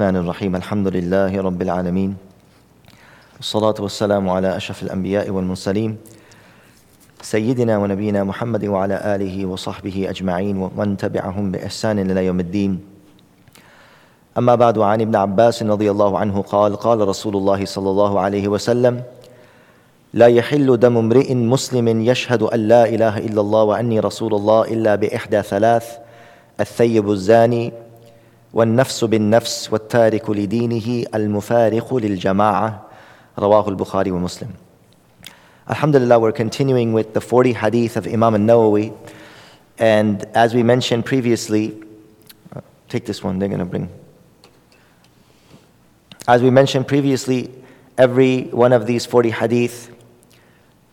الرحمن الرحيم. الحمد لله رب العالمين. والصلاة والسلام على أشرف الأنبياء والمرسلين. سيدنا ونبينا محمد وعلى آله وصحبه أجمعين ومن تبعهم بإحسان إلى يوم الدين. أما بعد عن ابن عباس رضي الله عنه قال قال رسول الله صلى الله عليه وسلم لا يحل دم امرئ مسلم يشهد أن لا إله إلا الله وأني رسول الله إلا بإحدى ثلاث الثيب الزاني والنفس بالنفس والتارك لدينه المفارق للجماعة رواه البخاري ومسلم Alhamdulillah, we're continuing with the 40 hadith of Imam al-Nawawi. And as we mentioned previously, uh, take this one, they're going to bring. As we mentioned previously, every one of these 40 hadith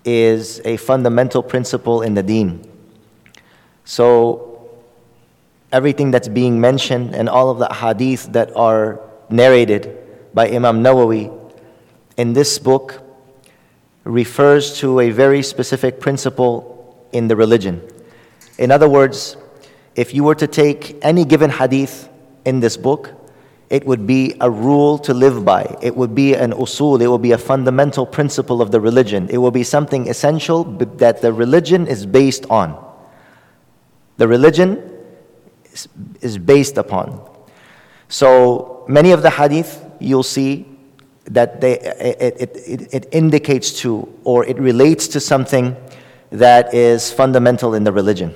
is a fundamental principle in the deen. So, everything that's being mentioned and all of the hadith that are narrated by Imam Nawawi in this book refers to a very specific principle in the religion. In other words, if you were to take any given hadith in this book, it would be a rule to live by. It would be an usul, it would be a fundamental principle of the religion. It will be something essential that the religion is based on. The religion is based upon. So many of the hadith you'll see that they, it, it, it, it indicates to or it relates to something that is fundamental in the religion.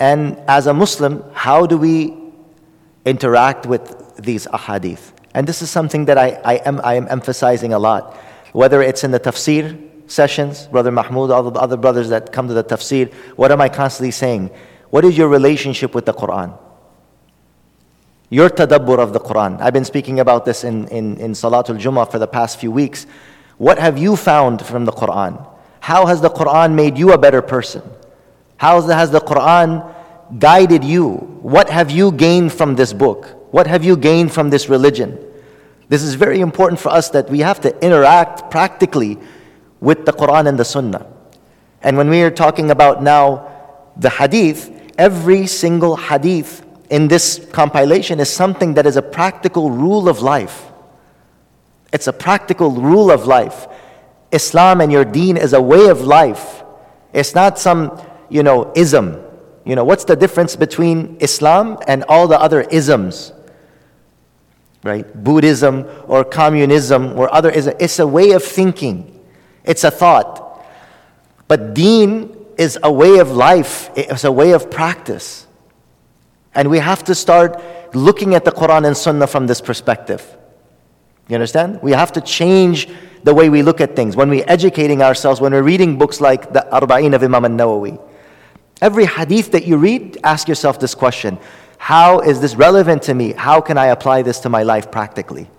And as a Muslim, how do we interact with these ahadith? And this is something that I, I, am, I am emphasizing a lot. Whether it's in the tafsir sessions, Brother Mahmoud, all the other brothers that come to the tafsir, what am I constantly saying? What is your relationship with the Quran? Your tadabbur of the Quran. I've been speaking about this in, in, in Salatul Jummah for the past few weeks. What have you found from the Quran? How has the Quran made you a better person? How has the Quran guided you? What have you gained from this book? What have you gained from this religion? This is very important for us that we have to interact practically with the Quran and the Sunnah. And when we are talking about now the hadith, every single hadith in this compilation is something that is a practical rule of life. It's a practical rule of life. Islam and your deen is a way of life. It's not some, you know, ism. You know, what's the difference between Islam and all the other isms? Right? Buddhism or communism or other ism. It's a way of thinking. It's a thought. But deen is a way of life. It's a way of practice. And we have to start looking at the Quran and Sunnah from this perspective. You understand? We have to change the way we look at things. When we're educating ourselves, when we're reading books like the Arba'in of Imam al-Nawawi, every hadith that you read, ask yourself this question. How is this relevant to me? How can I apply this to my life practically?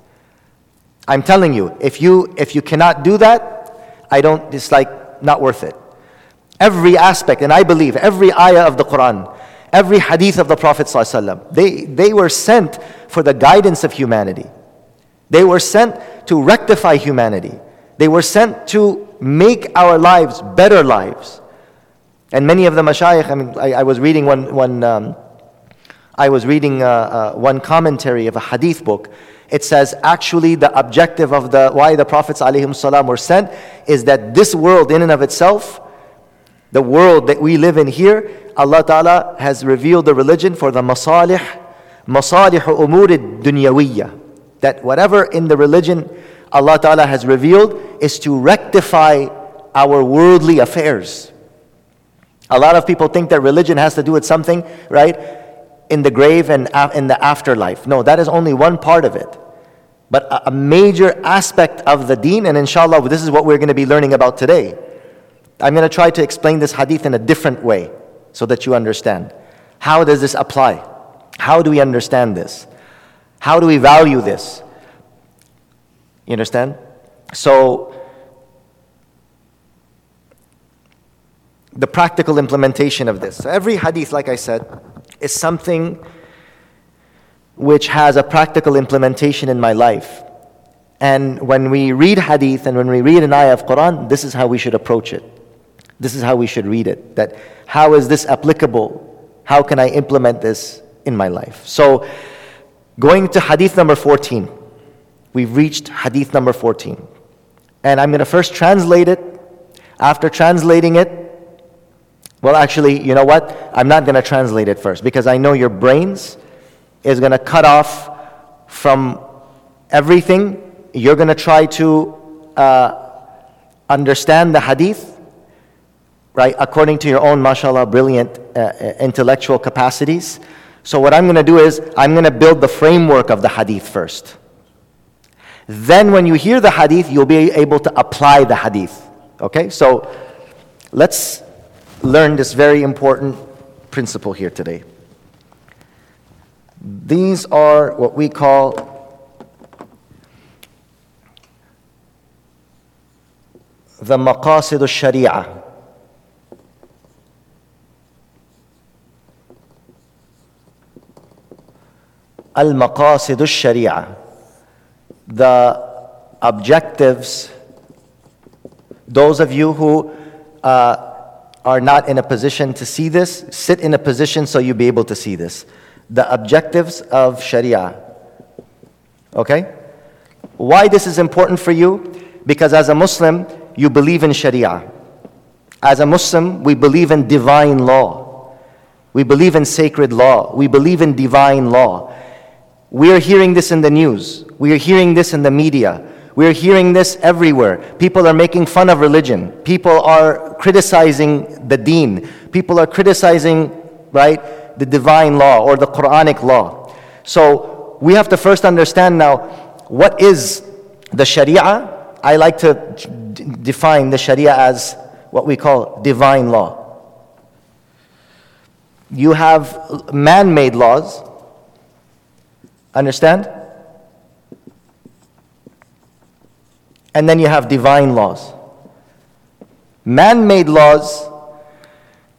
I'm telling you, if you, if you cannot do that, I don't, it's like not worth it. Every aspect, and I believe every ayah of the Quran, every hadith of the Prophet ﷺ. They, they were sent for the guidance of humanity. They were sent to rectify humanity. They were sent to make our lives better lives. And many of the mashayikh, I mean, I, I was reading one, one um, I was reading uh, uh, one commentary of a hadith book. It says actually the objective of the why the prophets were sent is that this world in and of itself, the world that we live in here, Allah Ta'ala has revealed the religion for the masalih, masalih umur dunyawiyya. That whatever in the religion Allah Ta'ala has revealed is to rectify our worldly affairs. A lot of people think that religion has to do with something, right, in the grave and in the afterlife. No, that is only one part of it. But a major aspect of the deen, and inshallah, this is what we're going to be learning about today. I'm going to try to explain this hadith in a different way so that you understand. How does this apply? How do we understand this? How do we value this? You understand? So, the practical implementation of this. So every hadith, like I said, is something which has a practical implementation in my life. And when we read hadith and when we read an ayah of Quran, this is how we should approach it. This is how we should read it. That how is this applicable? How can I implement this in my life? So Going to hadith number 14. We've reached hadith number 14. And I'm going to first translate it. After translating it, well, actually, you know what? I'm not going to translate it first because I know your brains is going to cut off from everything. You're going to try to uh, understand the hadith, right, according to your own, mashallah, brilliant uh, uh intellectual capacities. So, what I'm going to do is, I'm going to build the framework of the hadith first. Then, when you hear the hadith, you'll be able to apply the hadith. Okay? So, let's learn this very important principle here today. These are what we call the maqasid al-sharia. The objectives, those of you who uh, are not in a position to see this, sit in a position so you'll be able to see this. The objectives of Sharia. Okay? Why this is important for you? Because as a Muslim, you believe in Sharia. As a Muslim, we believe in divine law. We believe in sacred law. We believe in divine law. We are hearing this in the news. We are hearing this in the media. We're hearing this everywhere. People are making fun of religion. People are criticizing the deen. People are criticizing, right, the divine law or the Quranic law. So we have to first understand now what is the Sharia. I like to define the Sharia as what we call divine law. You have man made laws. Understand? and then you have divine laws. Man made laws,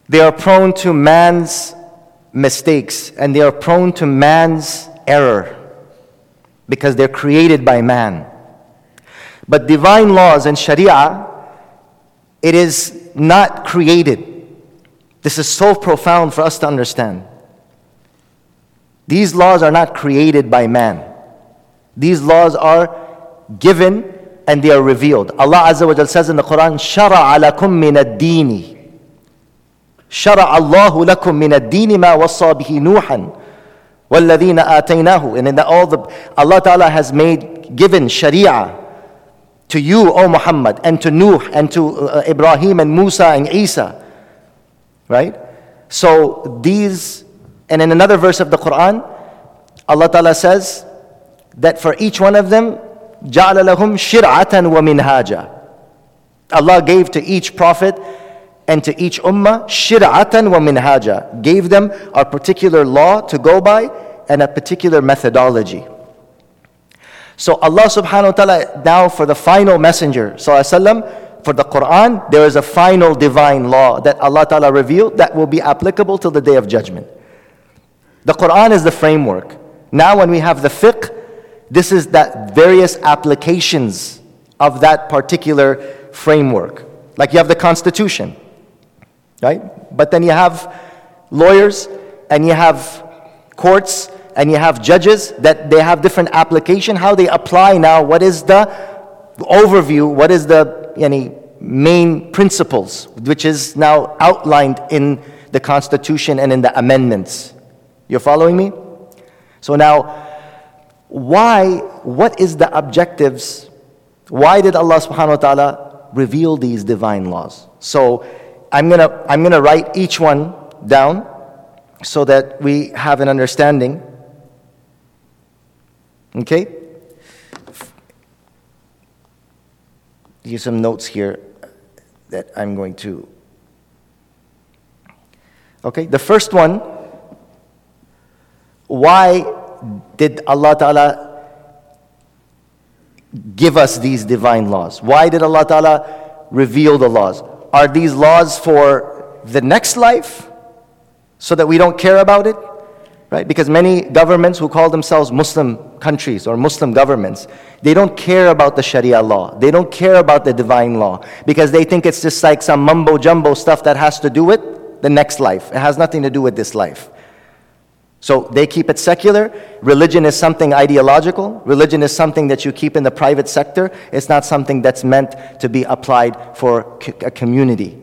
they are prone to man's mistakes and they are prone to man's error because they're created by man. But divine laws and Sharia, it is not created. This is so profound for us to understand. These laws are not created by man. These laws are given and they are revealed. Allah Azza wa Jal says in the Quran, شَرَعَ لَكُم مِّنَ الدِّينِ شَرَعَ اللَّهُ لَكُم مِّنَ الدِّينِ مَا وَصَّى بِهِ نُوحًا وَالَّذِينَ آتَيْنَاهُ And in the, all the, Allah Ta'ala has made, given Sharia to you, O Muhammad, and to Nuh, and to uh, Ibrahim, and Musa, and Isa. Right? So these, and in another verse of the Quran, Allah Ta'ala says that for each one of them, جعل لهم شرعة ومنهاجا Allah gave to each prophet and to each ummah shir'atan wa minhaja gave them a particular law to go by and a particular methodology so Allah subhanahu wa ta'ala now for the final messenger sallallahu for the Quran there is a final divine law that Allah ta'ala revealed that will be applicable till the day of judgment the Quran is the framework now when we have the fiqh this is that various applications of that particular framework. Like you have the Constitution, right? But then you have lawyers and you have courts and you have judges that they have different application, how they apply now, what is the overview, what is the any main principles, which is now outlined in the Constitution and in the amendments. You're following me? So now, why, what is the objectives? Why did Allah subhanahu wa ta'ala reveal these divine laws? So I'm gonna, I'm gonna write each one down so that we have an understanding. Okay? Here's some notes here that I'm going to. Okay, the first one why did Allah Ta'ala give us these divine laws? Why did Allah Ta'ala reveal the laws? Are these laws for the next life so that we don't care about it? Right? Because many governments who call themselves Muslim countries or Muslim governments, they don't care about the Sharia law. They don't care about the divine law because they think it's just like some mumbo jumbo stuff that has to do with the next life. It has nothing to do with this life. So they keep it secular. Religion is something ideological. Religion is something that you keep in the private sector. It's not something that's meant to be applied for a community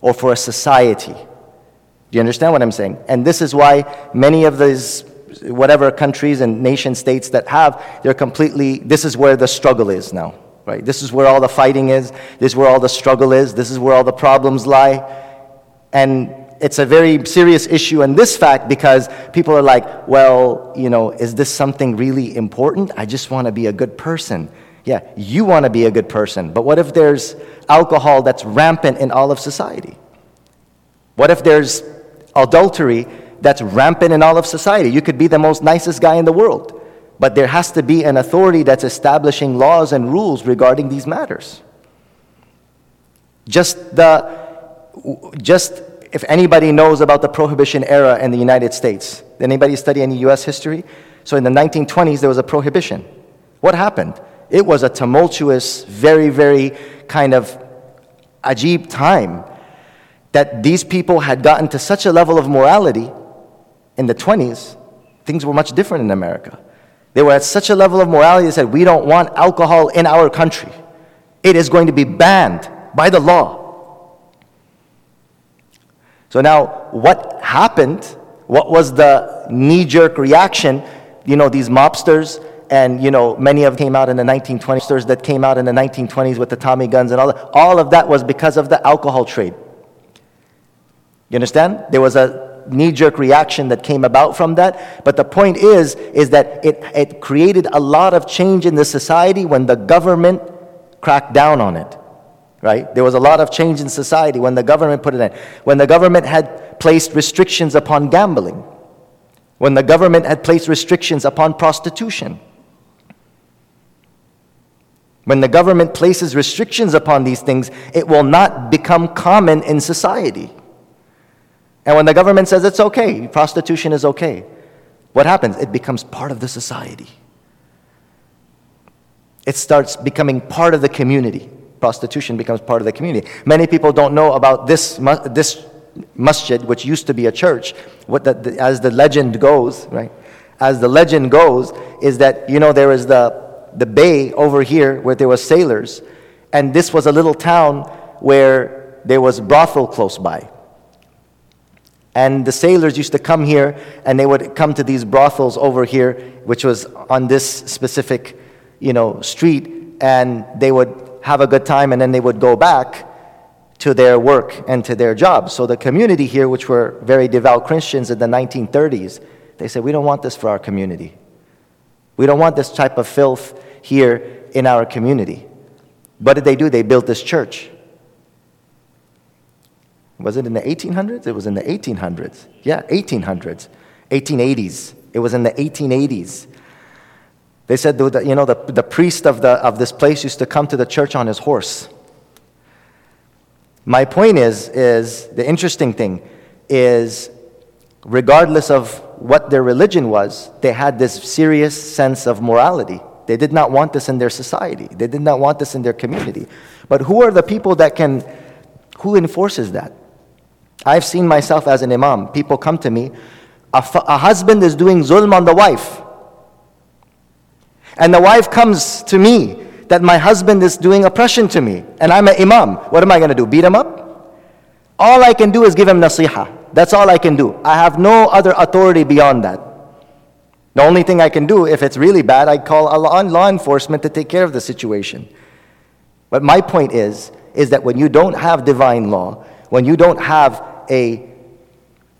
or for a society. Do you understand what I'm saying? And this is why many of these, whatever countries and nation states that have, they're completely, this is where the struggle is now, right? This is where all the fighting is. This is where all the struggle is. This is where all the problems lie. And it's a very serious issue in this fact because people are like, well, you know, is this something really important? I just want to be a good person. Yeah, you want to be a good person, but what if there's alcohol that's rampant in all of society? What if there's adultery that's rampant in all of society? You could be the most nicest guy in the world, but there has to be an authority that's establishing laws and rules regarding these matters. Just the just if anybody knows about the prohibition era in the United States, anybody study any US history? So in the 1920s, there was a prohibition. What happened? It was a tumultuous, very, very kind of ajib time that these people had gotten to such a level of morality in the 20s, things were much different in America. They were at such a level of morality, they said, We don't want alcohol in our country. It is going to be banned by the law. So now, what happened? What was the knee-jerk reaction? You know, these mobsters and you know many of them came out in the 1920s that came out in the 1920s with the tommy guns and all that. All of that was because of the alcohol trade. You understand? There was a knee-jerk reaction that came about from that. But the point is is that it, it created a lot of change in the society when the government cracked down on it right? There was a lot of change in society when the government put it in. When the government had placed restrictions upon gambling, when the government had placed restrictions upon prostitution. When the government places restrictions upon these things, it will not become common in society. And when the government says it's okay, prostitution is okay, what happens? It becomes part of the society. It starts becoming part of the community prostitution becomes part of the community. Many people don't know about this, this masjid, which used to be a church. What the, the, as the legend goes, right? As the legend goes, is that, you know, there is the, the bay over here where there was sailors. And this was a little town where there was brothel close by. And the sailors used to come here and they would come to these brothels over here, which was on this specific, you know, street, and they would have a good time, and then they would go back to their work and to their jobs. So the community here, which were very devout Christians in the 1930s, they said, We don't want this for our community. We don't want this type of filth here in our community. What did they do? They built this church. Was it in the 1800s? It was in the 1800s. Yeah, 1800s. 1880s. It was in the 1880s. They said, you know, the, the priest of, the, of this place used to come to the church on his horse. My point is, is the interesting thing is, regardless of what their religion was, they had this serious sense of morality. They did not want this in their society. They did not want this in their community. But who are the people that can, who enforces that? I've seen myself as an imam. People come to me, a, a husband is doing zulm on the wife. And the wife comes to me that my husband is doing oppression to me, and I'm an imam. What am I going to do? Beat him up? All I can do is give him nasiha. That's all I can do. I have no other authority beyond that. The only thing I can do, if it's really bad, I call on law enforcement to take care of the situation. But my point is, is that when you don't have divine law, when you don't have a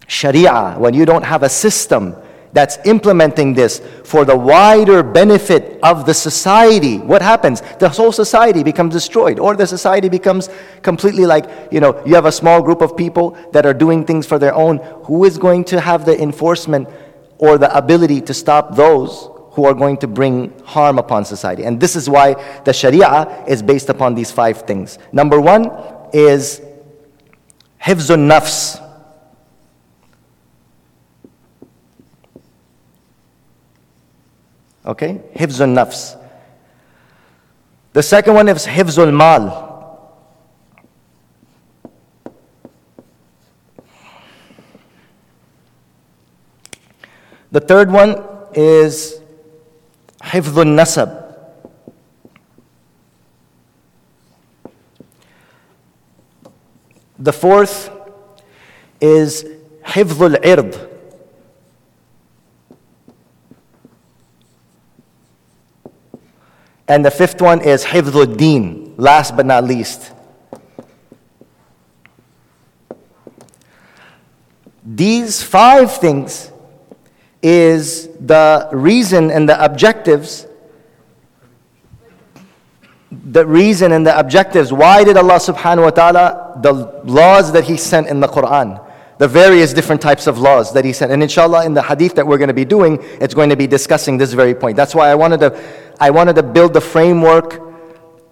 sharia, when you don't have a system that's implementing this for the wider benefit of the society, what happens? The whole society becomes destroyed, or the society becomes completely like, you know, you have a small group of people that are doing things for their own. Who is going to have the enforcement or the ability to stop those who are going to bring harm upon society? And this is why the Sharia is based upon these five things. Number one is hifzun nafs Okay? Hifzun nafs. The second one is hifzul mal. The third one is hifzul nasab. The fourth is hifzul ird. And the fifth one is Hifdhuddin, last but not least. These five things is the reason and the objectives. The reason and the objectives. Why did allah subhanahu wa ta'ala the laws that he sent in the quran the various different types of laws that he sent. And inshallah in the hadith that we're going to be doing it's going to be discussing this very point. That's why i wanted to I wanted to build the framework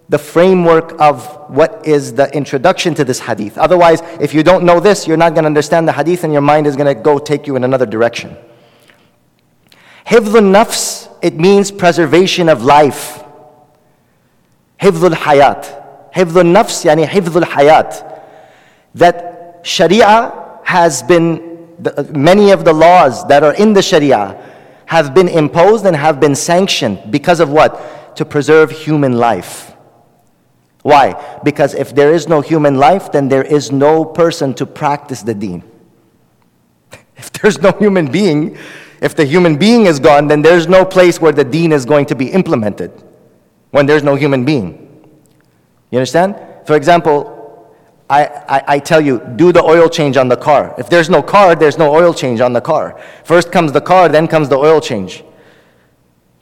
the framework of what is the introduction to this hadith. Otherwise, if you don't know this, you're not going to understand the hadith and your mind is going to go take you in another direction. Hifdhul nafs, it means preservation of life. Hifdhul hayat. Hifdhul nafs, yani hifdhul hayat. That sharia has been, the, many of the laws that are in the sharia have been imposed and have been sanctioned because of what? To preserve human life. Why? Because if there is no human life, then there is no person to practice the deen. If there's no human being, if the human being is gone, then there's no place where the deen is going to be implemented when there's no human being. You understand? For example, I, I, I, tell you, do the oil change on the car. If there's no car, there's no oil change on the car. First comes the car, then comes the oil change.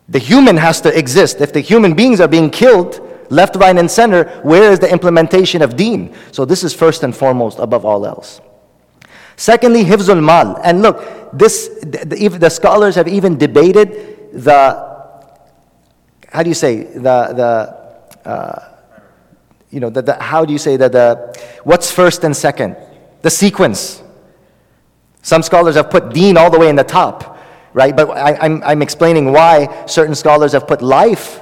The human has to exist. If the human beings are being killed, left, right, and center, where is the implementation of deen? So this is first and foremost above all else. Secondly, hifzul mal. And look, this, the, the, scholars have even debated the, how do you say, the, the, uh, you know, the, the, how do you say that the, what's first and second? The sequence. Some scholars have put deen all the way in the top, right? But I, I'm, I'm explaining why certain scholars have put life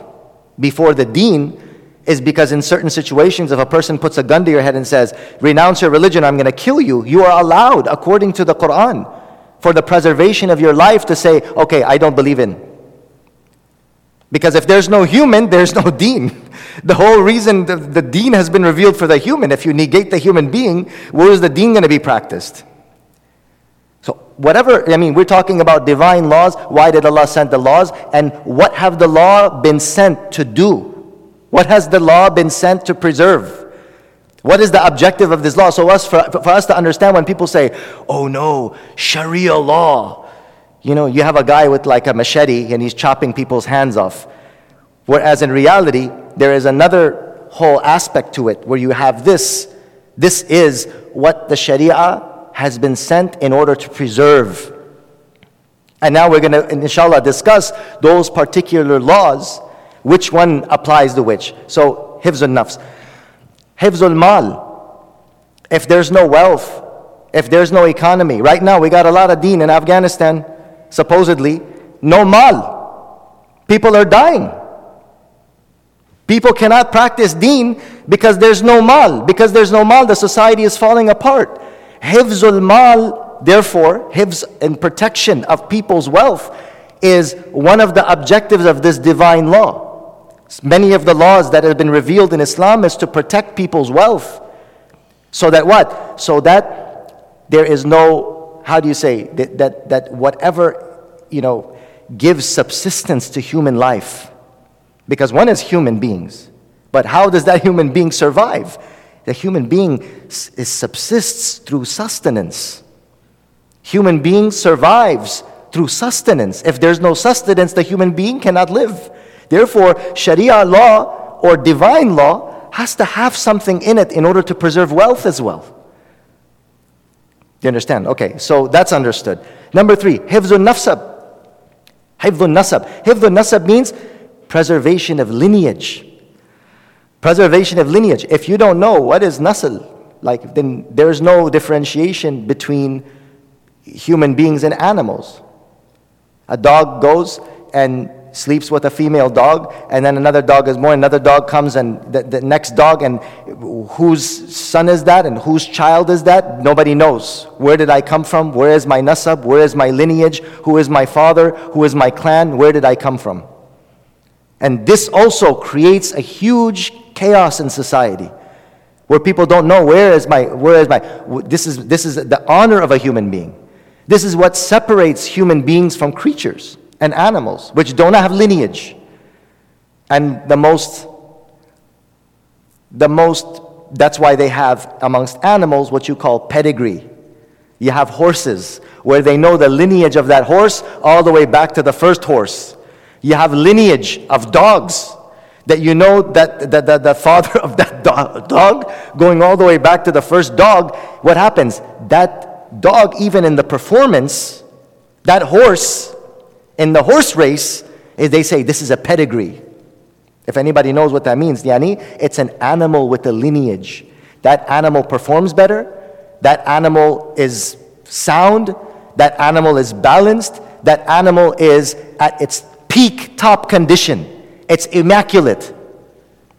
before the deen is because in certain situations, if a person puts a gun to your head and says, Renounce your religion, I'm going to kill you, you are allowed, according to the Quran, for the preservation of your life to say, Okay, I don't believe in. Because if there's no human, there's no deen. The whole reason the, the deen has been revealed for the human. If you negate the human being, where is the deen going to be practiced? So, whatever, I mean, we're talking about divine laws. Why did Allah send the laws? And what have the law been sent to do? What has the law been sent to preserve? What is the objective of this law? So, us, for, for us to understand when people say, oh no, Sharia law, you know, you have a guy with like a machete and he's chopping people's hands off. Whereas in reality, there is another whole aspect to it where you have this. This is what the Sharia has been sent in order to preserve. And now we're going to, inshallah, discuss those particular laws which one applies to which? So, hifzul nafs. Hifzul mal. If there's no wealth, if there's no economy, right now we got a lot of deen in Afghanistan, supposedly, no mal. People are dying. People cannot practice deen because there's no mal. Because there's no mal, the society is falling apart. Hifzul mal, therefore, hifz and protection of people's wealth is one of the objectives of this divine law. Many of the laws that have been revealed in Islam is to protect people's wealth. So that what? So that there is no, how do you say, that, that, that whatever, you know, gives subsistence to human life. Because one is human beings. But how does that human being survive? The human being is, subsists through sustenance. Human being survives through sustenance. If there's no sustenance, the human being cannot live. Therefore, Sharia law or divine law has to have something in it in order to preserve wealth as well. You understand? Okay, so that's understood. Number three, hifzun nafsab. Hifzun nasab. Hifzun nasab means preservation of lineage. Preservation of lineage. If you don't know what is nasl, like then there's no differentiation between human beings and animals. A dog goes and sleeps with a female dog, and then another dog is born, another dog comes, and the, the next dog, and whose son is that, and whose child is that? Nobody knows. Where did I come from? Where is my nasab? Where is my lineage? Who is my father? Who is my clan? Where did I come from? And this also creates a huge chaos in society where people don't know where is my where is my this is this is the honor of a human being this is what separates human beings from creatures and animals, which don't have lineage. And the most, the most, that's why they have amongst animals what you call pedigree. You have horses where they know the lineage of that horse all the way back to the first horse. You have lineage of dogs that you know that the, the, the father of that dog going all the way back to the first dog. What happens? That dog, even in the performance, that horse in the horse race, they say this is a pedigree. If anybody knows what that means, yani, it's an animal with a lineage. That animal performs better, that animal is sound, that animal is balanced, that animal is at its peak top condition. It's immaculate.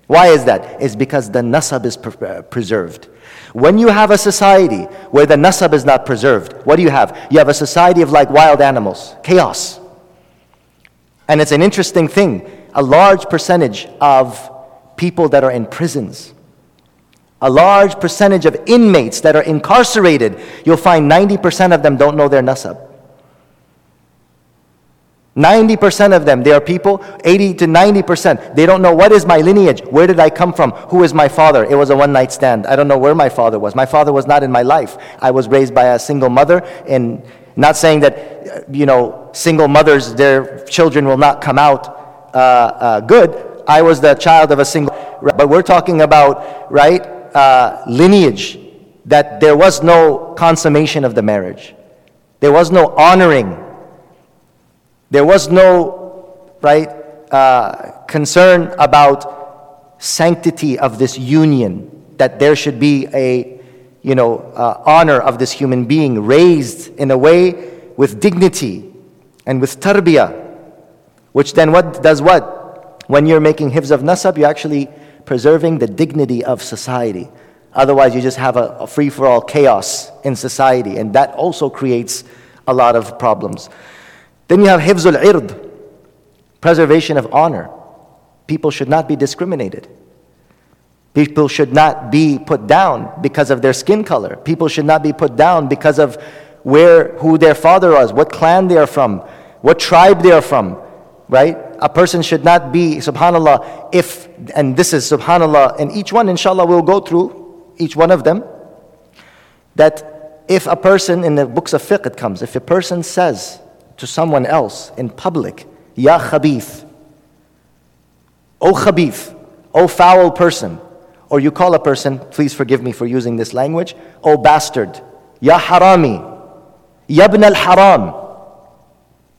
Why is that? It's because the nasab is uh, preserved. When you have a society where the nasab is not preserved, what do you have? You have a society of like wild animals, chaos. And it's an interesting thing. A large percentage of people that are in prisons, a large percentage of inmates that are incarcerated, you'll find 90% of them don't know their nasab. 90% of them, they are people, 80 to 90%, they don't know what is my lineage, where did I come from, who is my father. It was a one night stand. I don't know where my father was. My father was not in my life. I was raised by a single mother in not saying that, you know, single mothers, their children will not come out uh, uh, good. I was the child of a single, but we're talking about, right, uh, lineage, that there was no consummation of the marriage. There was no honoring. There was no, right, uh, concern about sanctity of this union, that there should be a you know, uh, honor of this human being, raised in a way with dignity and with tarbiyah, which then what does what? When you're making hifz of nasab, you're actually preserving the dignity of society. Otherwise, you just have a, a free for all chaos in society, and that also creates a lot of problems. Then you have hifzul ird, preservation of honor. People should not be discriminated. People should not be put down because of their skin color. People should not be put down because of where, who their father was, what clan they are from, what tribe they are from, right? A person should not be, subhanAllah, if, and this is subhanAllah, and each one, inshallah, we'll go through each one of them, that if a person, in the books of fiqh it comes, if a person says to someone else in public, Ya khabith, O khabith, O foul person, or you call a person, please forgive me for using this language, oh bastard, ya harami, yabn al haram.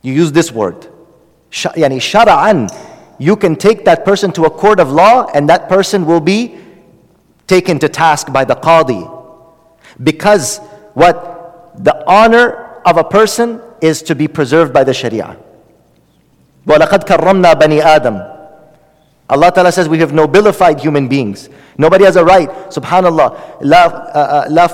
You use this word. Yani shara'an. You can take that person to a court of law and that person will be taken to task by the qadi. Because what the honor of a person is to be preserved by the sharia. وَلَقَدْ كَرَّمْنَا بَنِي آدَمَ Allah Ta'ala says we have nobilified human beings. Nobody has a right, subhanAllah, la, uh, uh la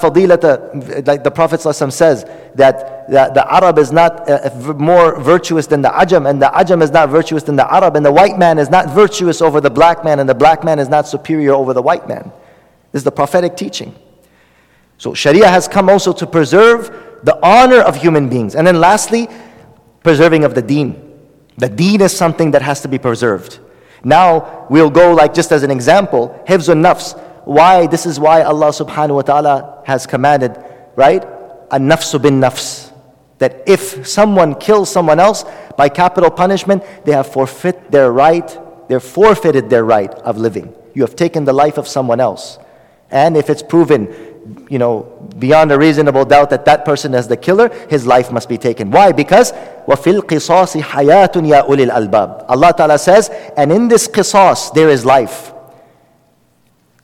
like the Prophet says, that the, Arab is not uh, more virtuous than the Ajam, and the Ajam is not virtuous than the Arab, and the white man is not virtuous over the black man, and the black man is not superior over the white man. This is the prophetic teaching. So Sharia has come also to preserve the honor of human beings. And then lastly, preserving of the deen. The deen is something that has to be preserved. Now we'll go like just as an example, hifzun nafs. Why? This is why Allah subhanahu wa ta'ala has commanded, right? A nafsu bin nafs. That if someone kills someone else by capital punishment, they have forfeit their right, they've forfeited their right of living. You have taken the life of someone else. And if it's proven you know, beyond a reasonable doubt that that person is the killer, his life must be taken. Why? Because وَفِي الْقِصَاصِ حَيَاتٌ يَا أُولِي الْأَلْبَابِ Allah Ta'ala says, and in this qisas there is life.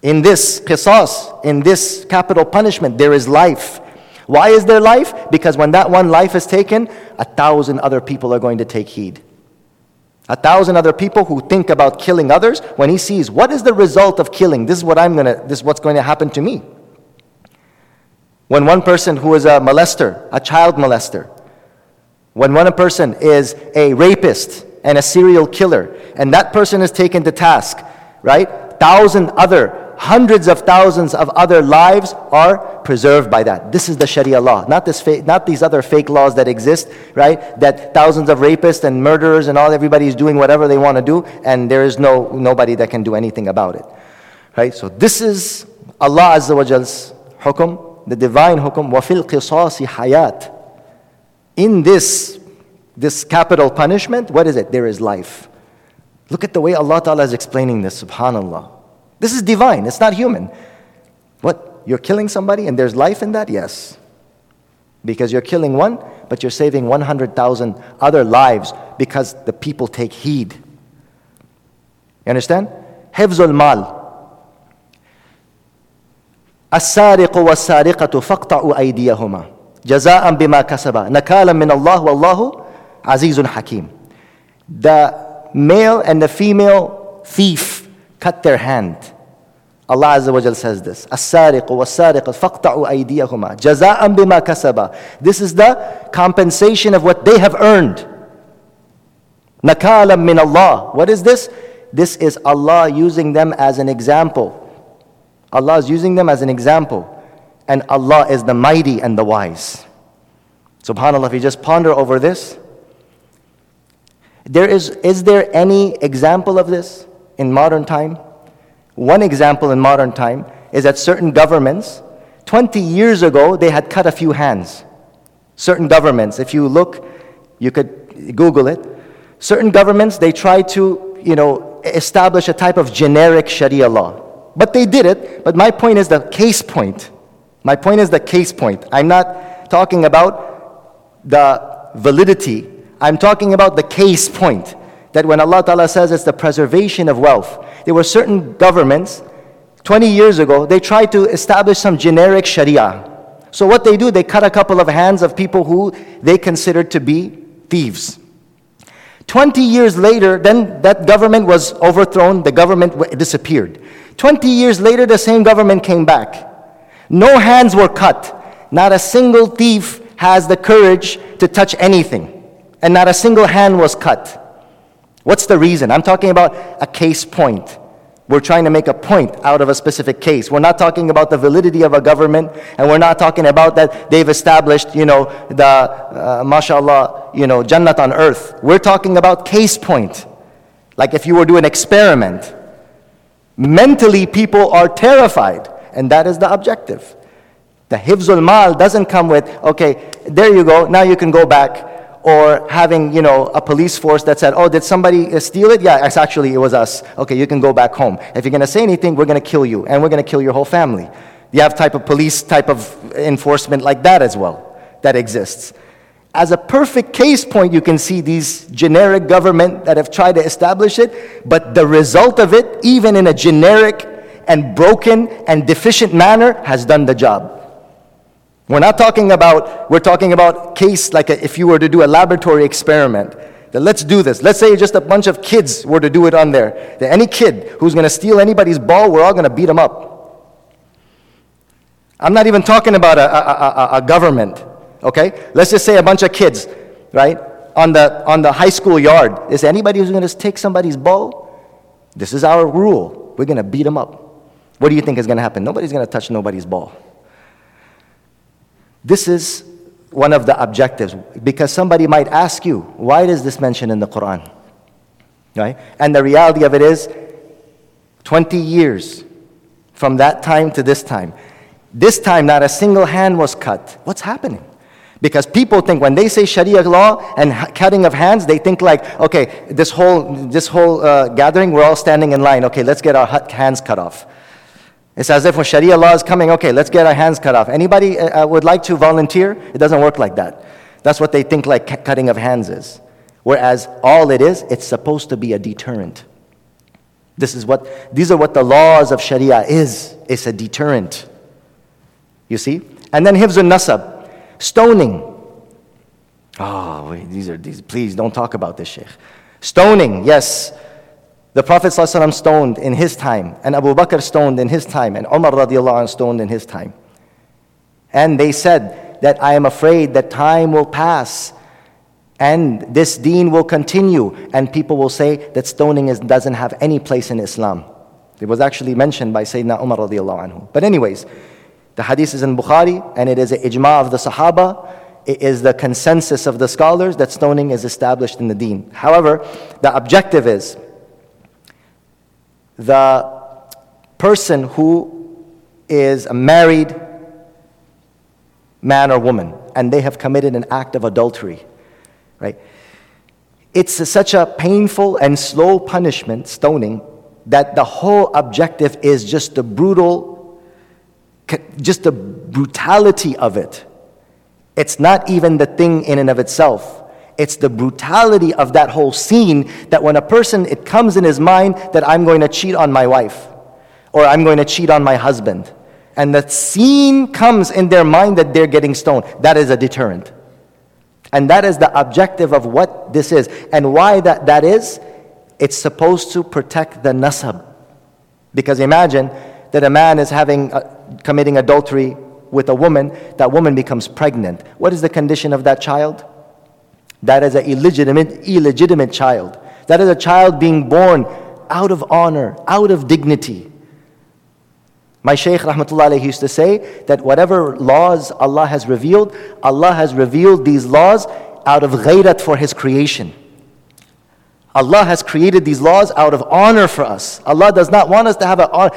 In this qisas, in this capital punishment, there is life. Why is there life? Because when that one life is taken, a thousand other people are going to take heed. A thousand other people who think about killing others, when he sees what is the result of killing, this is what I'm gonna, this is what's going to happen to me. When one person who is a molester, a child molester, when one person is a rapist and a serial killer, and that person is taken to task, right? Thousand other hundreds of thousands of other lives are preserved by that. This is the Sharia law, not, this fa- not these other fake laws that exist, right? That thousands of rapists and murderers and all, everybody is doing whatever they want to do, and there is no, nobody that can do anything about it, right? So this is Allah Azza wa Jal's hukum, the divine hukum, wafil qisasi hayat. In this, this capital punishment, what is it? There is life. Look at the way Allah Ta'ala is explaining this, subhanAllah. This is divine, it's not human. What? You're killing somebody and there's life in that? Yes. Because you're killing one, but you're saving 100,000 other lives because the people take heed. You understand? Hifzul mal. السارق والسارقة فاقطعوا أيديهما جزاء بما كسبا نكالا من الله والله عزيز حكيم The male and the female thief cut their hand Allah Azza wa Jal says this. السارق والسارقة فاقطعوا أيديهما جزاء بما كسبا. This is the compensation of what they have earned. نكالا من Allah. What is this? This is Allah using them as an example. Allah is using them as an example. And Allah is the mighty and the wise. SubhanAllah, if you just ponder over this, there is, is there any example of this in modern time? One example in modern time is that certain governments, 20 years ago, they had cut a few hands. Certain governments, if you look, you could Google it. Certain governments, they try to, you know, establish a type of generic Sharia law. But they did it. But my point is the case point. My point is the case point. I'm not talking about the validity. I'm talking about the case point. That when Allah Ta'ala says it's the preservation of wealth, there were certain governments 20 years ago, they tried to establish some generic Sharia. So what they do, they cut a couple of hands of people who they considered to be thieves. 20 years later, then that government was overthrown, the government disappeared. 20 years later, the same government came back. No hands were cut. Not a single thief has the courage to touch anything. And not a single hand was cut. What's the reason? I'm talking about a case point. We're trying to make a point out of a specific case. We're not talking about the validity of a government, and we're not talking about that they've established, you know, the, uh, mashallah, you know, Jannat on earth. We're talking about case point. Like if you were doing an experiment. Mentally, people are terrified, and that is the objective. The hifzul mal doesn't come with, okay, there you go, now you can go back. Or having you know a police force that said oh did somebody uh, steal it? Yeah it's actually it was us. Okay you can go back home. If you're going to say anything we're going to kill you and we're going to kill your whole family. You have type of police type of enforcement like that as well that exists as a perfect case point you can see these generic government that have tried to establish it but the result of it even in a generic and broken and deficient manner has done the job we're not talking about, we're talking about case like a, if you were to do a laboratory experiment. That let's do this. Let's say just a bunch of kids were to do it on there. That any kid who's going to steal anybody's ball, we're all going to beat them up. I'm not even talking about a, a, a, a government, okay? Let's just say a bunch of kids, right? On the, on the high school yard. Is anybody who's going to take somebody's ball? This is our rule. We're going to beat them up. What do you think is going to happen? Nobody's going to touch nobody's ball. This is one of the objectives because somebody might ask you, why is this mentioned in the Quran? Right? And the reality of it is 20 years from that time to this time. This time, not a single hand was cut. What's happening? Because people think when they say Sharia law and cutting of hands, they think like, okay, this whole, this whole uh, gathering, we're all standing in line. Okay, let's get our hands cut off. It's as if when Sharia law is coming, okay, let's get our hands cut off. Anybody uh, uh, would like to volunteer? It doesn't work like that. That's what they think like cutting of hands is. Whereas all it is, it's supposed to be a deterrent. This is what, these are what the laws of Sharia is. It's a deterrent. You see? And then hifzun nasab, stoning. Oh, wait, these are these. Please don't talk about this, Sheikh. Stoning, yes. The Prophet ﷺ stoned in his time, and Abu Bakr stoned in his time, and Umar radiallahu anh stoned in his time. And they said that I am afraid that time will pass and this deen will continue, and people will say that stoning is, doesn't have any place in Islam. It was actually mentioned by Sayyidina Umar radiallahu anhu. But anyways, the hadith is in Bukhari, and it is an ijma of the Sahaba. It is the consensus of the scholars that stoning is established in the deen. However, the objective is the person who is a married man or woman, and they have committed an act of adultery right? It's a, such a painful and slow punishment, stoning, that the whole objective is just the brutal, just the brutality of it. It's not even the thing in and of itself. It's the brutality of that whole scene that when a person, it comes in his mind that I'm going to cheat on my wife or I'm going to cheat on my husband. And the scene comes in their mind that they're getting stoned. That is a deterrent. And that is the objective of what this is. And why that, that is, it's supposed to protect the nasab. Because imagine that a man is having, committing adultery with a woman, that woman becomes pregnant. What is the condition of that child? That is an illegitimate, illegitimate child. That is a child being born out of honor, out of dignity. My Shaykh rahmatullah used to say that whatever laws Allah has revealed, Allah has revealed these laws out of ghayrat for His creation. Allah has created these laws out of honor for us. Allah does not want us to have a.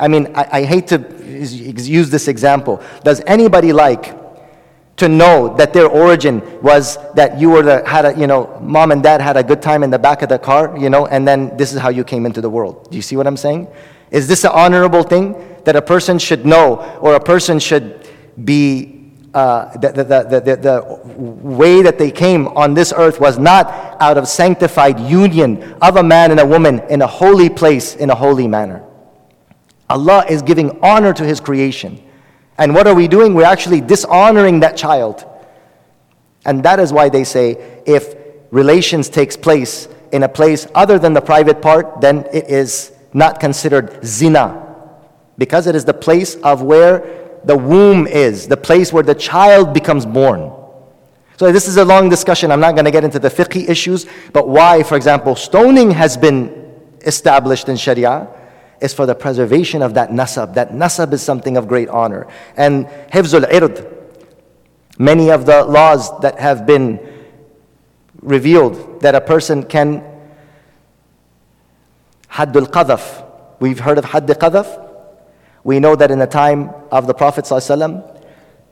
I mean, I, I hate to use this example. Does anybody like to know that their origin was that you were the, had a, you know, mom and dad had a good time in the back of the car, you know, and then this is how you came into the world. Do you see what I'm saying? Is this an honorable thing that a person should know or a person should be uh, the, the, the, the, the way that they came on this earth was not out of sanctified union of a man and a woman in a holy place in a holy manner. Allah is giving honor to His creation. And what are we doing? We're actually dishonoring that child. And that is why they say if relations takes place in a place other than the private part, then it is not considered zina because it is the place of where the womb is, the place where the child becomes born. So this is a long discussion. I'm not going to get into the fiqh issues, but why, for example, stoning has been established in Sharia is for the preservation of that nasab. That nasab is something of great honor. And hifzul ird, many of the laws that have been revealed that a person can Haddul Qadhaf. We've heard of Hadd Qadhaf. We know that in the time of the Prophet ﷺ,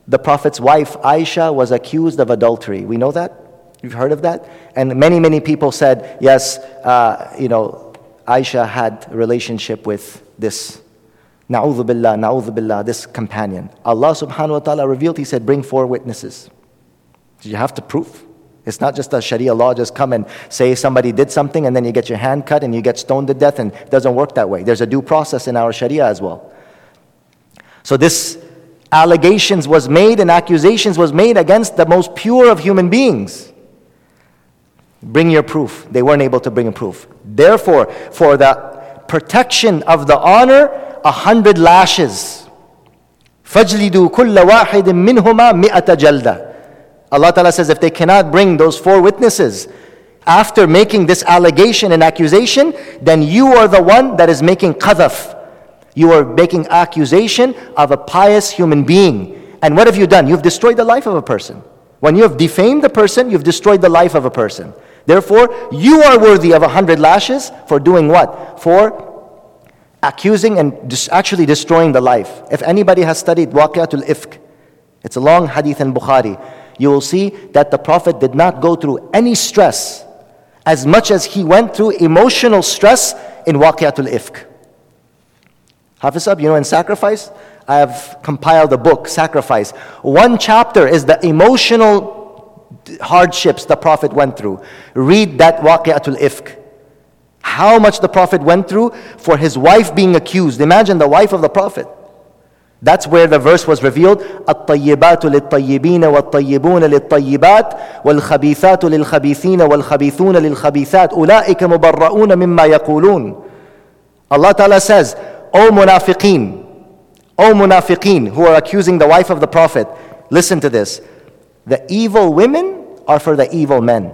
the Prophet's wife Aisha was accused of adultery. We know that? You've heard of that? And many, many people said, yes, uh, you know, Aisha had a relationship with this Na'udhu billah, na'udhu billah, this companion. Allah subhanahu wa ta'ala revealed, He said, bring four witnesses. You have to prove. It's not just a Sharia law, just come and say somebody did something and then you get your hand cut and you get stoned to death, and it doesn't work that way. There's a due process in our Sharia as well. So this allegations was made and accusations was made against the most pure of human beings. Bring your proof. They weren't able to bring a proof. Therefore, for the protection of the honor, a hundred lashes. فَجْلِدُوا كُلَّ وَاحِدٍ مِّنْهُمَا مِئَةَ جَلْدَةٍ Allah Ta'ala says if they cannot bring those four witnesses after making this allegation and accusation, then you are the one that is making qadhaf. you are making accusation of a pious human being. And what have you done? You've destroyed the life of a person. When you have defamed a person, you've destroyed the life of a person. Therefore, you are worthy of a hundred lashes for doing what? For accusing and dis- actually destroying the life. If anybody has studied Waqiatul Ifk, it's a long hadith in Bukhari you will see that the Prophet did not go through any stress as much as he went through emotional stress in Waqiatul Ifk. Hafiz you know, in Sacrifice, I have compiled a book, Sacrifice. One chapter is the emotional hardships the Prophet went through. Read that Waqiatul Ifk. How much the Prophet went through for his wife being accused. Imagine the wife of the Prophet. That's where the verse was revealed. الطيبات للطيبين والطيبون للطيبات والخبيثات للخبيثين والخبيثون للخبيثات أولئك مبرؤون مما يقولون. Allah Ta'ala says, O munafiqeen, O munafiqeen who are accusing the wife of the Prophet, listen to this. The evil women are for the evil men.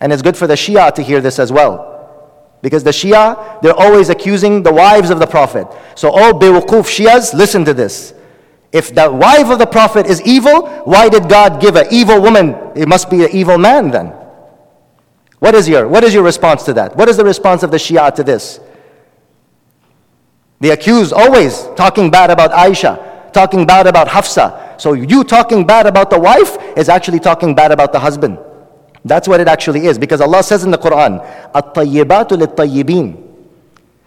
And it's good for the Shia to hear this as well. Because the Shia, they're always accusing the wives of the Prophet. So, all bewukuf Shias, listen to this. If the wife of the Prophet is evil, why did God give an evil woman? It must be an evil man then. What is your, what is your response to that? What is the response of the Shia to this? They accuse always talking bad about Aisha, talking bad about Hafsa. So you talking bad about the wife is actually talking bad about the husband. That's what it actually is. Because Allah says in the Quran, At-tayyibatu lit-tayyibin.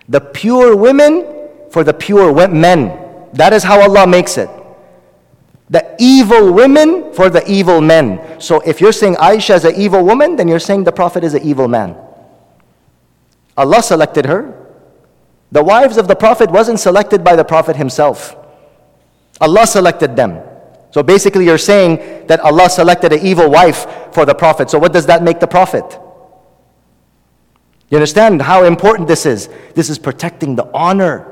The pure women for the pure men. That is how Allah makes it. The evil women for the evil men. So if you're saying Aisha is an evil woman, then you're saying the Prophet is an evil man. Allah selected her. The wives of the Prophet wasn't selected by the Prophet himself. Allah selected them. So basically, you're saying that Allah selected an evil wife for the Prophet. So, what does that make the Prophet? You understand how important this is? This is protecting the honor.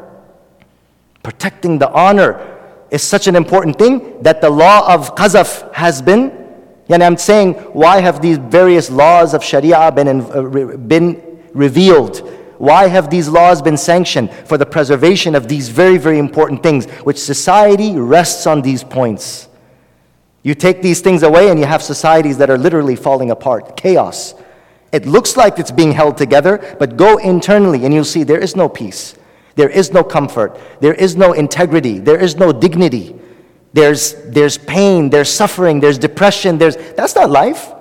Protecting the honor is such an important thing that the law of qazaf has been. And I'm saying, why have these various laws of Sharia been, in, uh, been revealed? Why have these laws been sanctioned? For the preservation of these very, very important things, which society rests on these points. You take these things away, and you have societies that are literally falling apart, chaos. It looks like it's being held together, but go internally and you'll see there is no peace. There is no comfort. There is no integrity. There is no dignity. There's, there's pain, there's suffering, there's depression. There's, that's not life.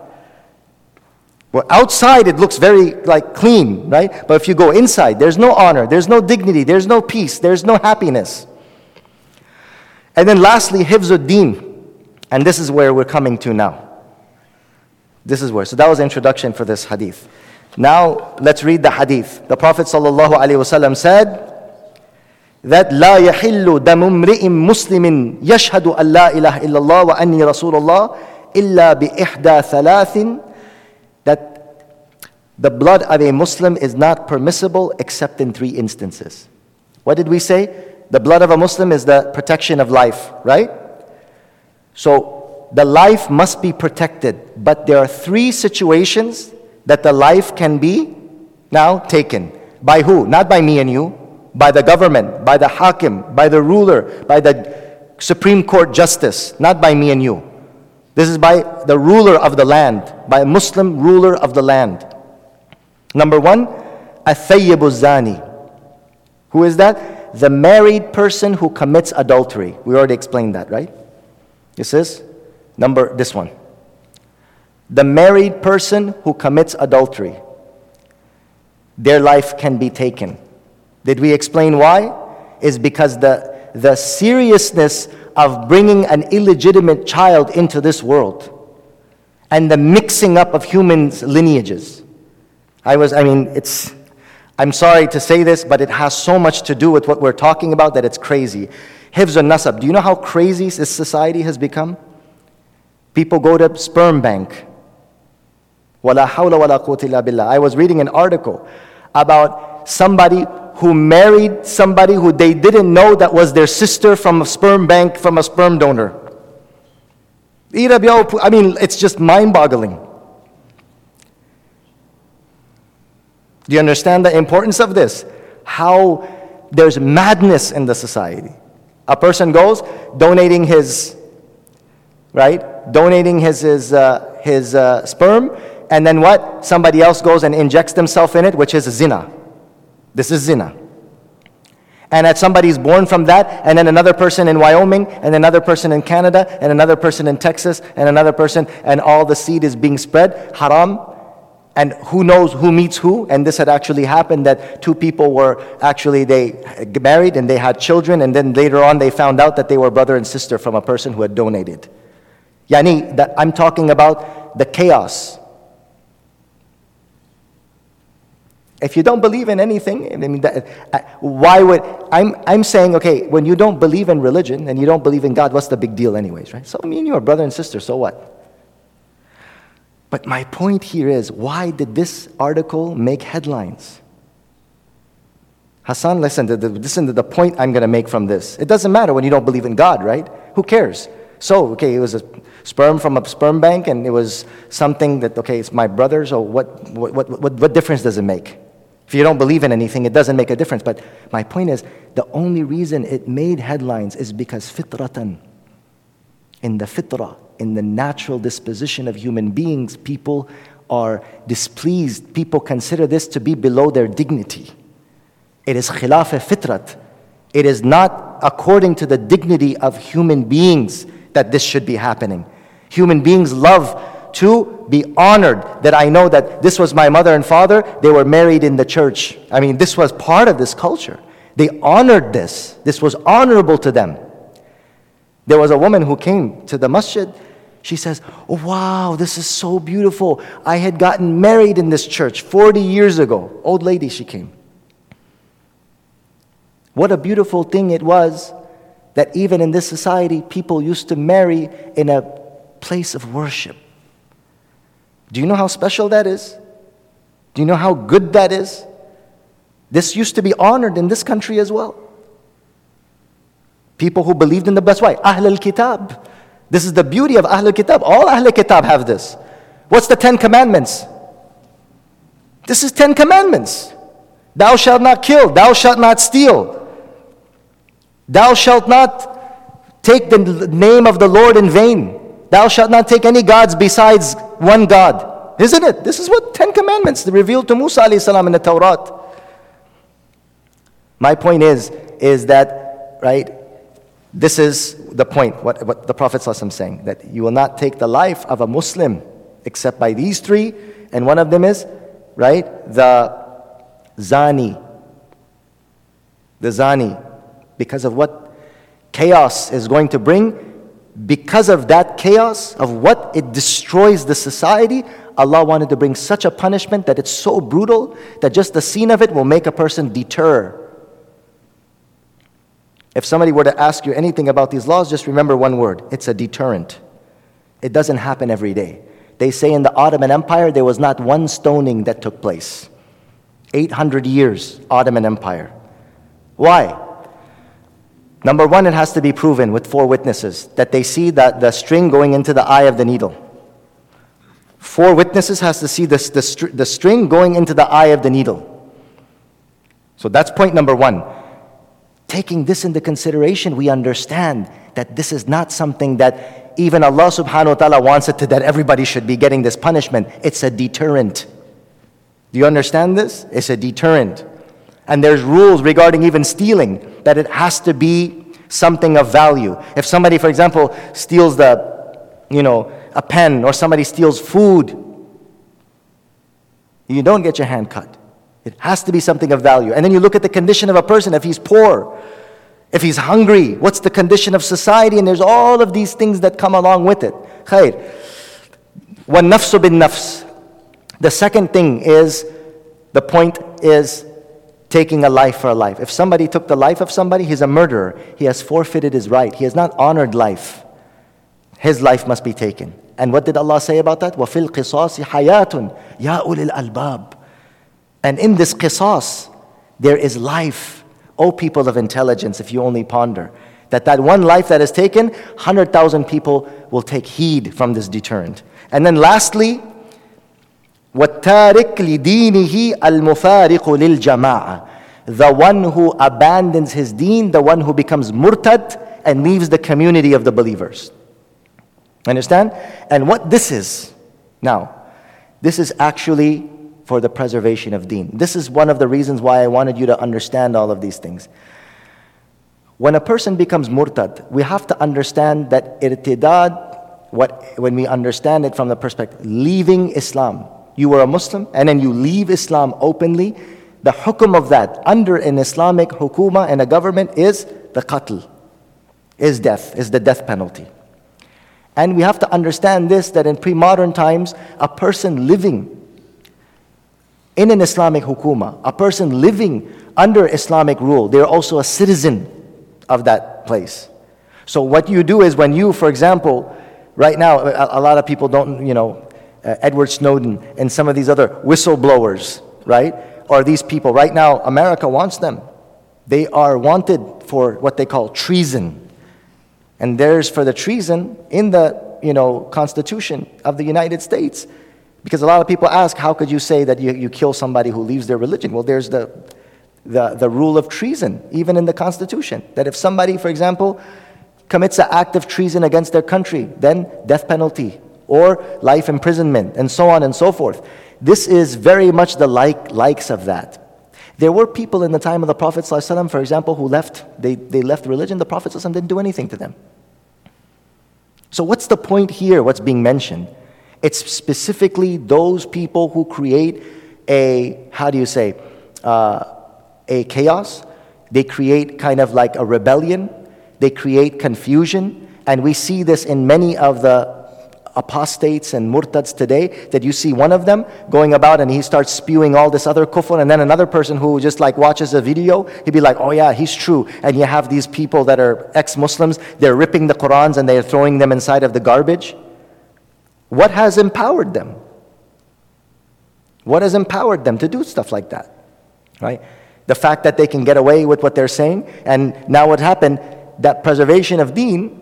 Well, outside it looks very like clean, right? But if you go inside, there's no honor, there's no dignity, there's no peace, there's no happiness. And then lastly, hifzuddin. And this is where we're coming to now. This is where. So that was the introduction for this hadith. Now let's read the hadith. The Prophet ﷺ said that لا يحل دم امرئ مسلم يشهد أن لا إله إلا الله وأني رسول الله إلا بإحدى ثلاث that the blood of a Muslim is not permissible except in three instances. What did we say? The blood of a Muslim is the protection of life, right? So the life must be protected, but there are three situations that the life can be now taken. By who? Not by me and you, by the government, by the hakim, by the ruler, by the Supreme Court justice, not by me and you. This is by the ruler of the land, by a Muslim ruler of the land. Number one, a zani. Who is that? The married person who commits adultery. We already explained that, right? This is number this one. The married person who commits adultery, their life can be taken. Did we explain why? Is because the, the seriousness of bringing an illegitimate child into this world and the mixing up of humans' lineages. I was, I mean, it's, I'm sorry to say this, but it has so much to do with what we're talking about that it's crazy. Hifz nasab. Do you know how crazy this society has become? People go to sperm bank. Wala hawla wala quwwata billah. I was reading an article about somebody who married somebody who they didn't know that was their sister from a sperm bank from a sperm donor. I mean, it's just mind boggling. Do you understand the importance of this? How there's madness in the society. A person goes donating his, right? Donating his, his, uh, his uh, sperm, and then what? Somebody else goes and injects themselves in it, which is zina. This is zina. And that somebody's born from that, and then another person in Wyoming, and another person in Canada, and another person in Texas, and another person, and all the seed is being spread. Haram and who knows who meets who and this had actually happened that two people were actually they married and they had children and then later on they found out that they were brother and sister from a person who had donated yani that i'm talking about the chaos If you don't believe in anything, I mean, that, uh, why would I'm? I'm saying, okay, when you don't believe in religion and you don't believe in God, what's the big deal, anyways, right? So me and you are brother and sister. So what? But my point here is, why did this article make headlines? Hassan, listen to the, listen to the point I'm going to make from this. It doesn't matter when you don't believe in God, right? Who cares? So, okay, it was a sperm from a sperm bank and it was something that, okay, it's my brother's, or what, what, what, what, what difference does it make? If you don't believe in anything, it doesn't make a difference. But my point is, the only reason it made headlines is because fitratan, in the fitrah, in the natural disposition of human beings, people are displeased. People consider this to be below their dignity. It is khilaf fitrat. It is not according to the dignity of human beings that this should be happening. Human beings love to be honored that I know that this was my mother and father, they were married in the church. I mean, this was part of this culture. They honored this, this was honorable to them. There was a woman who came to the masjid. She says, oh, Wow, this is so beautiful. I had gotten married in this church 40 years ago. Old lady, she came. What a beautiful thing it was that even in this society, people used to marry in a place of worship. Do you know how special that is? Do you know how good that is? This used to be honored in this country as well. People who believed in the best way, Ahl al Kitab. This is the beauty of Ahl al Kitab. All Ahl al Kitab have this. What's the Ten Commandments? This is Ten Commandments. Thou shalt not kill, thou shalt not steal, Thou shalt not take the name of the Lord in vain. Thou shalt not take any gods besides one God. Isn't it? This is what Ten Commandments revealed to Musa salam in the Torah. My point is, is that, right, this is the point, what, what the Prophet is saying, that you will not take the life of a Muslim except by these three, and one of them is, right, the zani. The zani because of what chaos is going to bring, because of that chaos, of what it destroys the society, Allah wanted to bring such a punishment that it's so brutal that just the scene of it will make a person deter. If somebody were to ask you anything about these laws, just remember one word it's a deterrent. It doesn't happen every day. They say in the Ottoman Empire there was not one stoning that took place. 800 years, Ottoman Empire. Why? Number one, it has to be proven with four witnesses that they see that the string going into the eye of the needle. Four witnesses has to see this, the, str- the string going into the eye of the needle. So that's point number one. Taking this into consideration, we understand that this is not something that even Allah subhanahu wa ta'ala wants it to that everybody should be getting this punishment. It's a deterrent. Do you understand this? It's a deterrent. And there's rules regarding even stealing that it has to be something of value. If somebody, for example, steals the, you know, a pen or somebody steals food, you don't get your hand cut. It has to be something of value. And then you look at the condition of a person if he's poor, if he's hungry, what's the condition of society? And there's all of these things that come along with it. Khair. nafsu bin nafs. The second thing is, the point is taking a life for a life. If somebody took the life of somebody, he's a murderer. He has forfeited his right. He has not honored life. His life must be taken. And what did Allah say about that? وَفِي الْقِصَاصِ حَيَاتٌ يَا أُولِي الْأَلْبَابِ And in this qisas, there is life. O people of intelligence, if you only ponder, that that one life that is taken, 100,000 people will take heed from this deterrent. And then lastly, وَالتَّارِكْ لِدِينِهِ الْمُفَارِقُ لِلْجَمَاعَةِ The one who abandons his deen, the one who becomes murtad and leaves the community of the believers. Understand? And what this is, now, this is actually for the preservation of deen. This is one of the reasons why I wanted you to understand all of these things. When a person becomes murtad, we have to understand that irtidad, what, when we understand it from the perspective, leaving Islam, you were a Muslim and then you leave Islam openly, the hukum of that under an Islamic hukuma and a government is the qatl, is death, is the death penalty. And we have to understand this that in pre modern times, a person living in an Islamic hukuma, a person living under Islamic rule, they're also a citizen of that place. So what you do is when you, for example, right now, a, a lot of people don't, you know, uh, Edward Snowden and some of these other whistleblowers, right? Or these people. Right now, America wants them. They are wanted for what they call treason. And there's for the treason in the, you know, Constitution of the United States. Because a lot of people ask, how could you say that you, you kill somebody who leaves their religion? Well, there's the, the, the rule of treason, even in the Constitution. That if somebody, for example, commits an act of treason against their country, then death penalty or life imprisonment, and so on and so forth. This is very much the like, likes of that. There were people in the time of the Prophet, ﷺ, for example, who left, they, they left religion. The Prophet ﷺ didn't do anything to them. So, what's the point here? What's being mentioned? It's specifically those people who create a, how do you say, uh, a chaos. They create kind of like a rebellion. They create confusion. And we see this in many of the apostates and murtads today that you see one of them going about and he starts spewing all this other kufr. And then another person who just like watches a video he'd be like oh yeah he's true. And you have these people that are ex-muslims. They're ripping the qurans and they're throwing them inside of the garbage what has empowered them what has empowered them to do stuff like that right the fact that they can get away with what they're saying and now what happened that preservation of deen,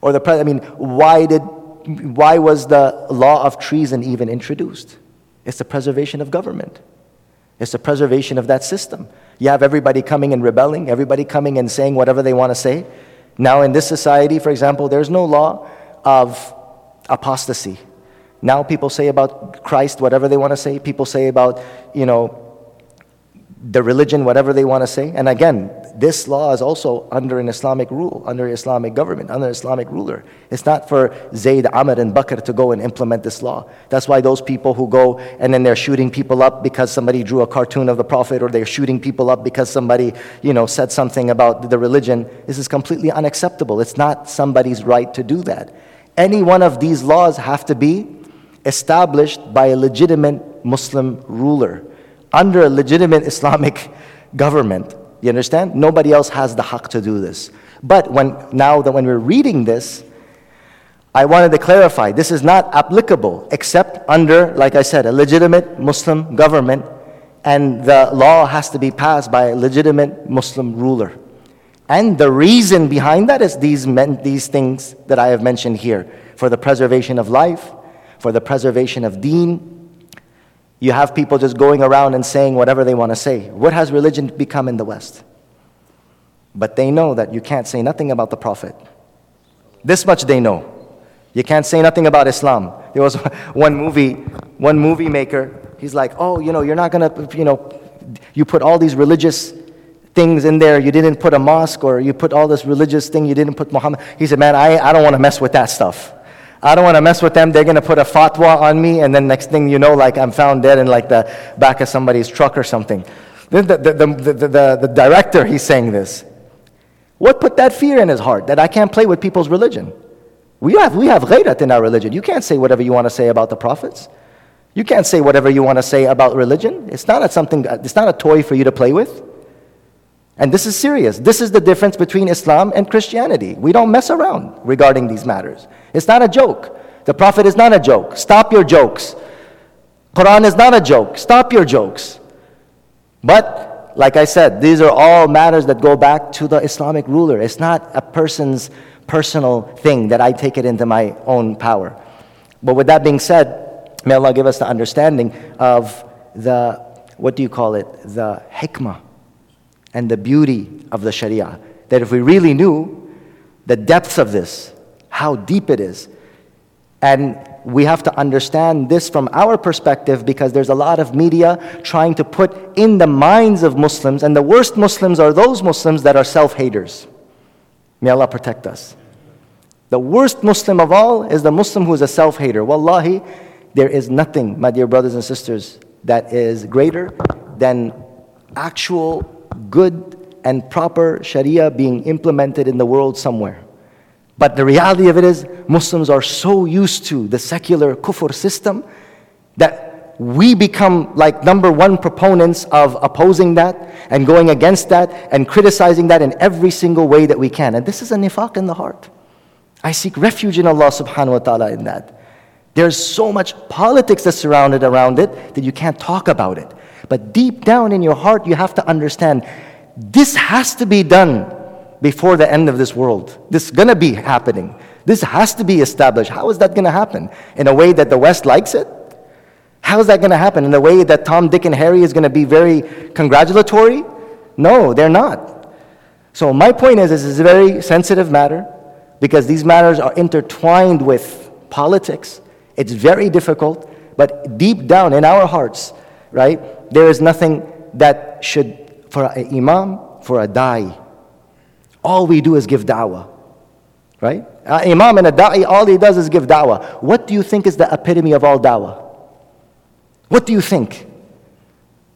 or the, I mean, why did, why was the law of treason even introduced? It's the preservation of government. It's the preservation of that system. You have everybody coming and rebelling, everybody coming and saying whatever they want to say. Now, in this society, for example, there's no law of apostasy. Now people say about Christ whatever they want to say. People say about, you know, the religion, whatever they want to say. And again, this law is also under an Islamic rule, under Islamic government, under Islamic ruler. It's not for Zayd, Amr, and Bakr to go and implement this law. That's why those people who go and then they're shooting people up because somebody drew a cartoon of the Prophet or they're shooting people up because somebody, you know, said something about the religion, this is completely unacceptable. It's not somebody's right to do that. Any one of these laws have to be established by a legitimate Muslim ruler under a legitimate Islamic government. You understand? Nobody else has the haqq to do this. But when, now that when we're reading this, I wanted to clarify this is not applicable except under, like I said, a legitimate Muslim government, and the law has to be passed by a legitimate Muslim ruler. And the reason behind that is these, men, these things that I have mentioned here for the preservation of life, for the preservation of deen, you have people just going around and saying whatever they want to say. What has religion become in the West? But they know that you can't say nothing about the Prophet. This much they know. You can't say nothing about Islam. There was one movie, one movie maker, he's like, oh, you know, you're not going to, you know, you put all these religious things in there. You didn't put a mosque or you put all this religious thing. You didn't put Muhammad. He said, man, I, I don't want to mess with that stuff. I don't want to mess with them. They're going to put a fatwa on me, and then next thing you know, like I'm found dead in like the back of somebody's truck or something. The, the, the, the, the, director, he's saying this. What put that fear in his heart that I can't play with people's religion? We have, we have ghayrat in our religion. You can't say whatever you want to say about the prophets. You can't say whatever you want to say about religion. It's not a, something, it's not a toy for you to play with. And this is serious. This is the difference between Islam and Christianity. We don't mess around regarding these matters. It's not a joke. The Prophet is not a joke. Stop your jokes. Quran is not a joke. Stop your jokes. But, like I said, these are all matters that go back to the Islamic ruler. It's not a person's personal thing that I take it into my own power. But with that being said, may Allah give us the understanding of the, what do you call it? The hikmah and the beauty of the Sharia. That if we really knew the depths of this, how deep it is, and we have to understand this from our perspective because there's a lot of media trying to put in the minds of Muslims, and the worst Muslims are those Muslims that are self haters. May Allah protect us. The worst Muslim of all is the Muslim who is a self hater. Wallahi, there is nothing, my dear brothers and sisters, that is greater than actual good and proper Sharia being implemented in the world somewhere. But the reality of it is, Muslims are so used to the secular kufr system that we become like number one proponents of opposing that and going against that and criticizing that in every single way that we can. And this is a nifaq in the heart. I seek refuge in Allah subhanahu wa ta'ala in that. There's so much politics that's surrounded around it that you can't talk about it. But deep down in your heart, you have to understand this has to be done before the end of this world. This is going to be happening. This has to be established. How is that going to happen? In a way that the West likes it? How is that going to happen? In a way that Tom, Dick, and Harry is going to be very congratulatory? No, they're not. So, my point is, this is a very sensitive matter because these matters are intertwined with politics. It's very difficult, but deep down in our hearts, right, there is nothing that should, for an imam, for a da'i, all we do is give da'wah, right? An imam and a da'i, all he does is give da'wah. What do you think is the epitome of all da'wah? What do you think?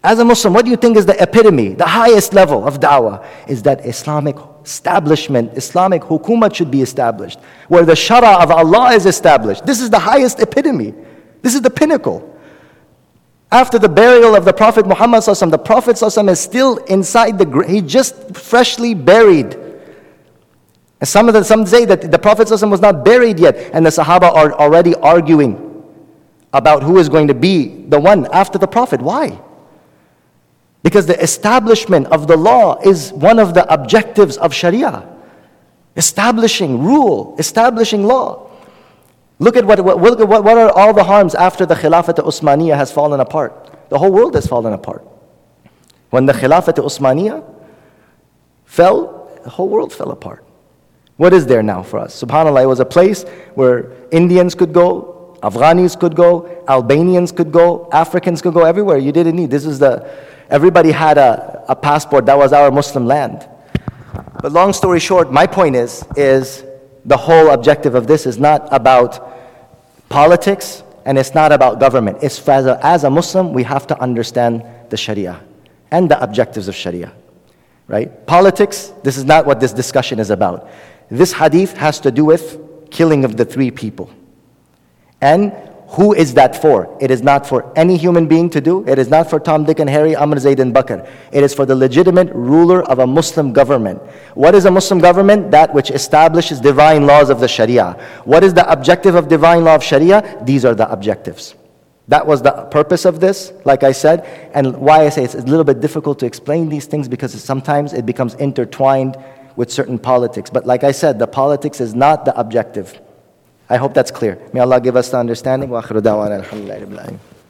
As a Muslim, what do you think is the epitome, the highest level of da'wah? Is that Islamic establishment, Islamic hukumat should be established, where the shara of Allah is established. This is the highest epitome. This is the pinnacle. After the burial of the Prophet Muhammad, the Prophet is still inside the grave. He just freshly buried. And some, of the, some say that the Prophet was not buried yet, and the Sahaba are already arguing about who is going to be the one after the Prophet. Why? Because the establishment of the law is one of the objectives of Sharia. Establishing rule, establishing law. Look at what, what, what, what are all the harms after the Khilafat Usmaniyah has fallen apart. The whole world has fallen apart. When the Khilafat Usmaniyah fell, the whole world fell apart. What is there now for us? SubhanAllah, it was a place where Indians could go, Afghanis could go, Albanians could go, Africans could go everywhere. You didn't need. This is the, everybody had a, a passport. That was our Muslim land. But long story short, my point is, is the whole objective of this is not about politics and it's not about government. It's as a, as a Muslim, we have to understand the Sharia and the objectives of Sharia. Right? Politics, this is not what this discussion is about. This hadith has to do with killing of the three people. And who is that for? It is not for any human being to do. It is not for Tom, Dick, and Harry, Amr, Zayd, and Bakr. It is for the legitimate ruler of a Muslim government. What is a Muslim government? That which establishes divine laws of the Sharia. What is the objective of divine law of Sharia? These are the objectives. That was the purpose of this, like I said, and why I say it's a little bit difficult to explain these things because sometimes it becomes intertwined with certain politics. But like I said, the politics is not the objective. I hope that's clear. May Allah give us the understanding. Wa